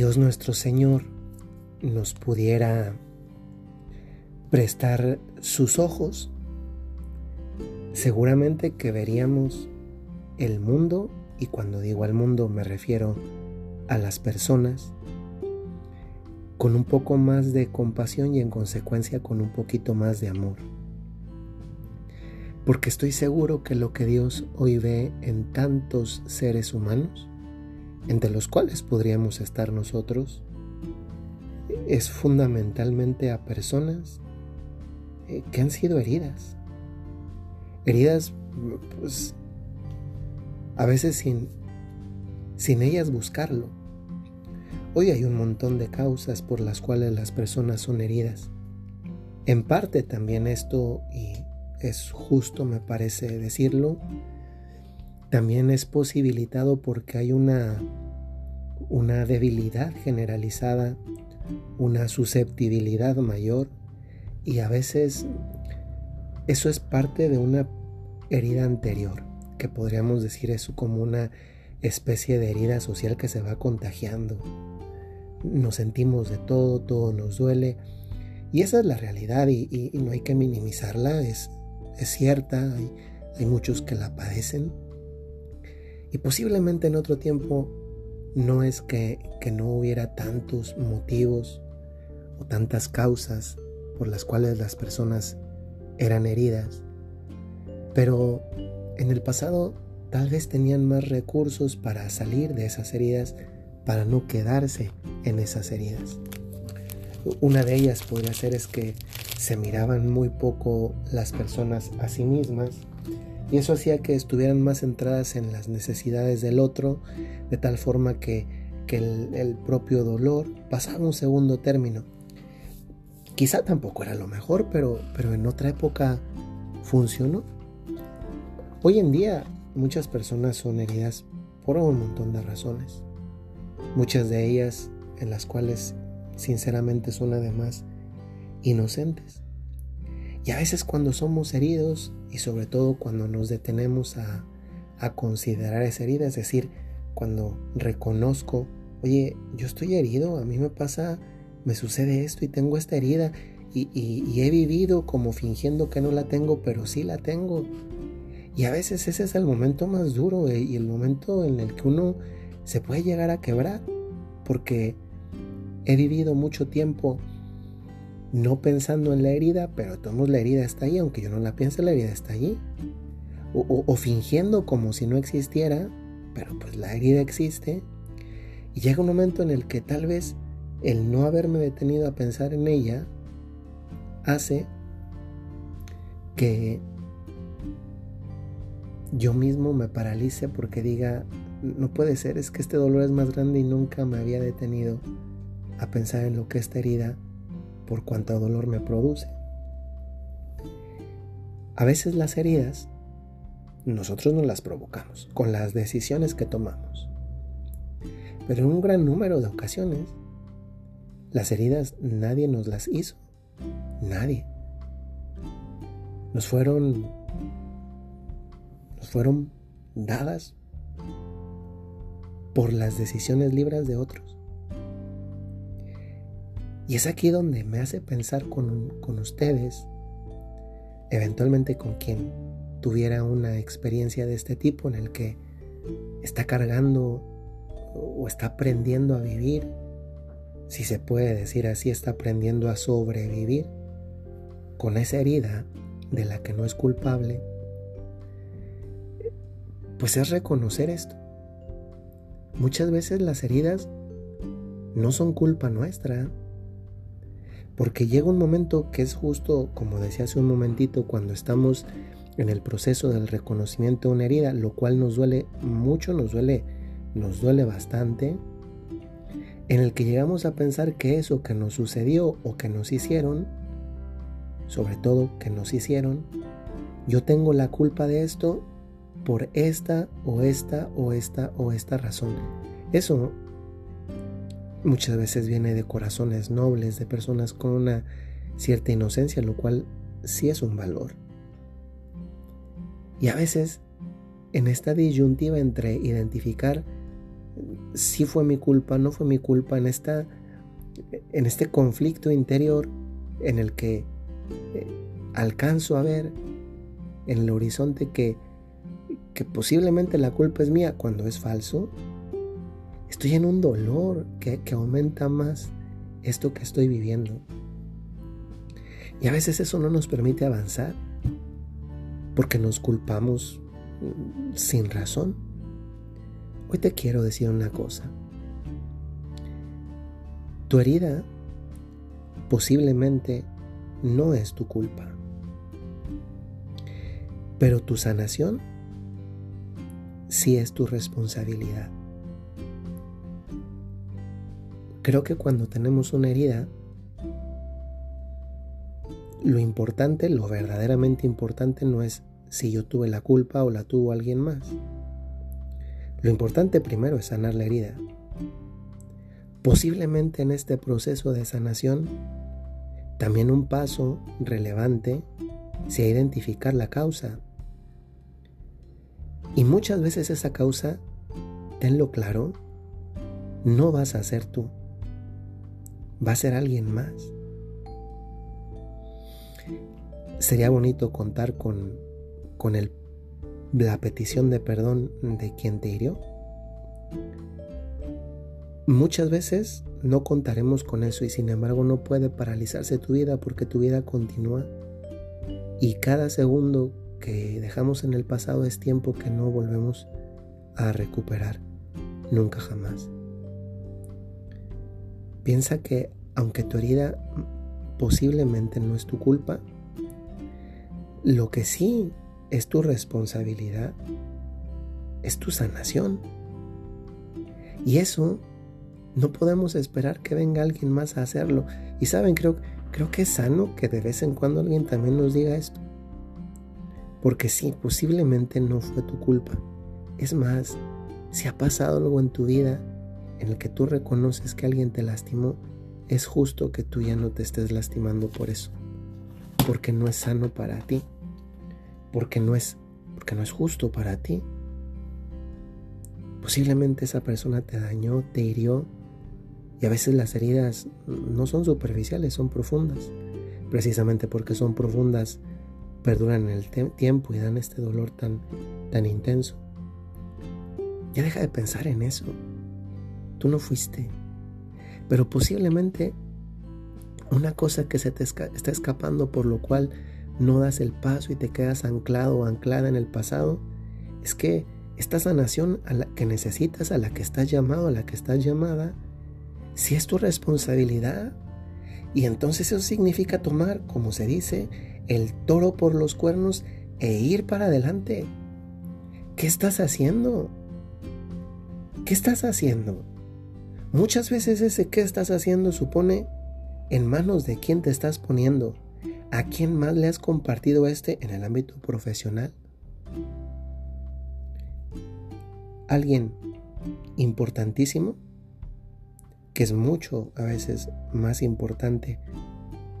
Dios nuestro Señor nos pudiera prestar sus ojos, seguramente que veríamos el mundo, y cuando digo al mundo me refiero a las personas, con un poco más de compasión y en consecuencia con un poquito más de amor. Porque estoy seguro que lo que Dios hoy ve en tantos seres humanos, entre los cuales podríamos estar nosotros, es fundamentalmente a personas eh, que han sido heridas. Heridas, pues, a veces sin, sin ellas buscarlo. Hoy hay un montón de causas por las cuales las personas son heridas. En parte también esto, y es justo me parece decirlo, también es posibilitado porque hay una, una debilidad generalizada, una susceptibilidad mayor y a veces eso es parte de una herida anterior, que podríamos decir eso como una especie de herida social que se va contagiando. Nos sentimos de todo, todo nos duele. Y esa es la realidad y, no hay que minimizarla, es, es cierta, hay, hay muchos que la padecen. Y posiblemente en otro tiempo no es que, que no hubiera tantos motivos o tantas causas por las cuales las personas eran heridas, pero en el pasado tal vez tenían más recursos para salir de esas heridas, para no quedarse en esas heridas. Una de ellas podría ser es que se miraban muy poco las personas a sí mismas y eso hacía que estuvieran más centradas en las necesidades del otro, de tal forma que, el, el propio dolor pasaba un segundo término Quizá tampoco era lo mejor, pero, pero en otra época funcionó. Hoy en día muchas personas son heridas por un montón de razones. Muchas de ellas en las cuales sinceramente son además inocentes. Y a veces cuando somos heridos y sobre todo cuando nos detenemos a, a considerar esa herida, es decir, cuando reconozco, oye, yo estoy herido, a mí me pasa me sucede esto y tengo esta herida y, he vivido como fingiendo que no la tengo, pero sí la tengo. Y a veces ese es el momento más duro eh, y el momento en el que uno se puede llegar a quebrar, porque he vivido mucho tiempo no pensando en la herida, pero todos la herida está ahí, aunque yo no la piense, la herida está allí. O, o, fingiendo como si no existiera, pero pues la herida existe. Y llega un momento en el que tal vez el no haberme detenido a pensar en ella hace que yo mismo me paralice porque diga, no puede ser, es que este dolor es más grande y nunca me había detenido a pensar en lo que esta herida por cuánto dolor me produce. A veces las heridas nosotros no las provocamos con las decisiones que tomamos. Pero en un gran número de ocasiones las heridas nadie nos las hizo. Nadie. Nos fueron nos fueron dadas por las decisiones libres de otros. Y es aquí donde me hace pensar con, con ustedes, eventualmente con quien tuviera una experiencia de este tipo en el que está cargando o está aprendiendo a vivir si se puede decir así, está aprendiendo a sobrevivir con esa herida de la que no es culpable, pues es reconocer esto. Muchas veces las heridas no son culpa nuestra, porque llega un momento que es justo, como decía hace un momentito, cuando estamos en el proceso del reconocimiento de una herida, lo cual nos duele mucho, nos duele, nos duele bastante, en el que llegamos a pensar que eso que nos sucedió o que nos hicieron, sobre todo que nos hicieron, yo tengo la culpa de esto por esta o esta o esta o esta razón. Eso muchas veces viene de corazones nobles, de personas con una cierta inocencia, lo cual sí es un valor. Y a veces, en esta disyuntiva entre identificar si fue mi culpa, no fue mi culpa en, esta, en este conflicto interior en el que eh, alcanzo a ver en el horizonte que, que posiblemente la culpa es mía cuando es falso, estoy en un dolor que, que aumenta más esto que estoy viviendo. Y a veces eso no nos permite avanzar porque nos culpamos mm, sin razón. Hoy te quiero decir una cosa. Tu herida posiblemente no es tu culpa, pero tu sanación sí es tu responsabilidad. Creo que cuando tenemos una herida, lo importante, lo verdaderamente importante no es si yo tuve la culpa o la tuvo alguien más. Lo importante primero es sanar la herida. Posiblemente en este proceso de sanación, también un paso relevante sea identificar la causa. Y muchas veces esa causa, tenlo claro, no vas a ser tú, va a ser alguien más. Sería bonito contar con, con el, la petición de perdón de quien te hirió. Muchas veces no contaremos con eso y sin embargo no puede paralizarse tu vida porque tu vida continúa y cada segundo que dejamos en el pasado es tiempo que no volvemos a recuperar, nunca jamás. Piensa que aunque tu herida posiblemente no es tu culpa, lo que sí es tu responsabilidad es tu sanación. Y eso no podemos esperar que venga alguien más a hacerlo. Y saben, creo, creo que es sano que de vez en cuando alguien también nos diga esto. Porque sí, posiblemente no fue tu culpa. Es más, si ha pasado algo en tu vida en el que tú reconoces que alguien te lastimó, es justo que tú ya no te estés lastimando por eso porque no es sano para ti, porque no es, porque no es justo para ti. Posiblemente esa persona te dañó, te hirió, y a veces las heridas no son superficiales, son profundas. Precisamente porque son profundas, perduran el tiempo y dan este dolor tan, tan intenso. Ya deja de pensar en eso. Tú no fuiste. Pero posiblemente una cosa que se te está escapando por lo cual no das el paso y te quedas anclado o anclada en el pasado, es que esta sanación a la que necesitas, a la que estás llamado, a la que estás llamada, si es tu responsabilidad, y entonces eso significa tomar, como se dice, el toro por los cuernos e ir para adelante. ¿Qué estás haciendo? ¿Qué estás haciendo? Muchas veces ese qué estás haciendo supone en manos de quién te estás poniendo, a quién más le has compartido este en el ámbito profesional. Alguien importantísimo, que es mucho a veces más importante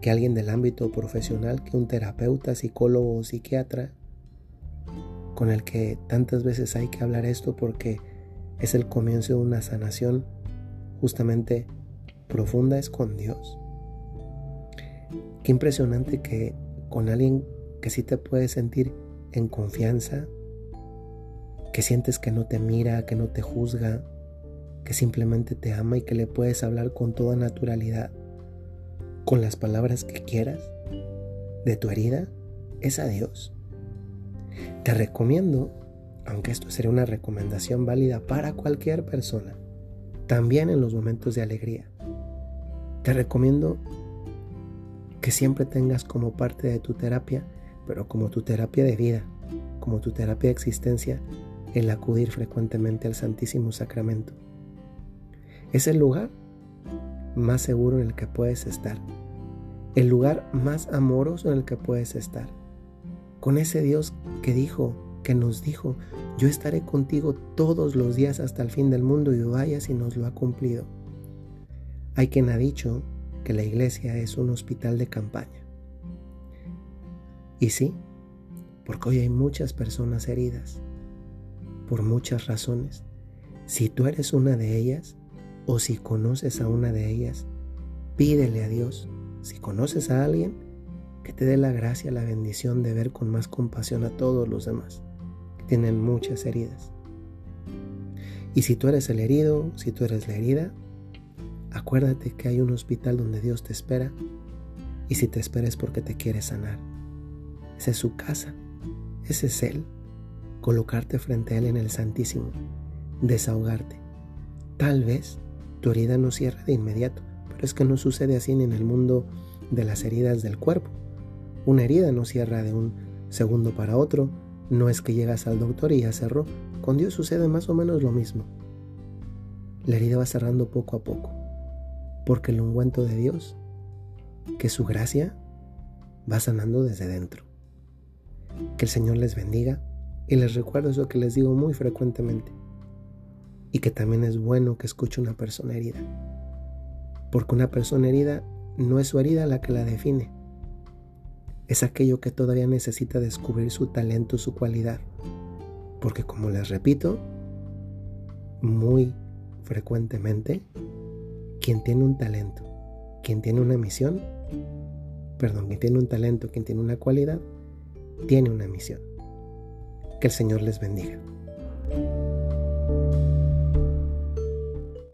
que alguien del ámbito profesional, que un terapeuta, psicólogo o psiquiatra, con el que tantas veces hay que hablar esto porque es el comienzo de una sanación justamente profunda es con Dios. Qué impresionante que con alguien que sí te puedes sentir en confianza, que sientes que no te mira, que no te juzga, que simplemente te ama y que le puedes hablar con toda naturalidad, con las palabras que quieras, de tu herida, es a Dios. Te recomiendo, aunque esto sería una recomendación válida para cualquier persona, también en los momentos de alegría, te recomiendo que siempre tengas como parte de tu terapia, pero como tu terapia de vida, como tu terapia de existencia, el acudir frecuentemente al Santísimo Sacramento. Es el lugar más seguro en el que puedes estar, el lugar más amoroso en el que puedes estar, con ese Dios que dijo, que nos dijo, yo estaré contigo todos los días hasta el fin del mundo y vaya si nos lo ha cumplido. Hay quien ha dicho que la iglesia es un hospital de campaña. Y sí, porque hoy hay muchas personas heridas, por muchas razones, Si tú eres una de ellas o si conoces a una de ellas, pídele a Dios, si conoces a alguien, que te dé la gracia, la bendición de ver con más compasión a todos los demás, tienen muchas heridas. Y si tú eres el herido, si tú eres la herida, acuérdate que hay un hospital donde Dios te espera y si te espera es porque te quiere sanar. Esa es su casa, ese es Él. Colocarte frente a Él en el Santísimo, desahogarte. Tal vez tu herida no cierra de inmediato, pero es que no sucede así en el mundo de las heridas del cuerpo. Una herida no cierra de un segundo para otro, no es que llegas al doctor y ya cerró. Con Dios sucede más o menos lo mismo. La herida va cerrando poco a poco, porque el ungüento de Dios, que su gracia, va sanando desde dentro. Que el Señor les bendiga y les recuerdo eso que les digo muy frecuentemente. Y que también es bueno que escuche una persona herida. Porque una persona herida no es su herida la que la define, es aquello que todavía necesita descubrir su talento, su cualidad. Porque como les repito, muy frecuentemente, quien tiene un talento, quien tiene una misión, perdón, quien tiene un talento, quien tiene una cualidad, tiene una misión. Que el Señor les bendiga.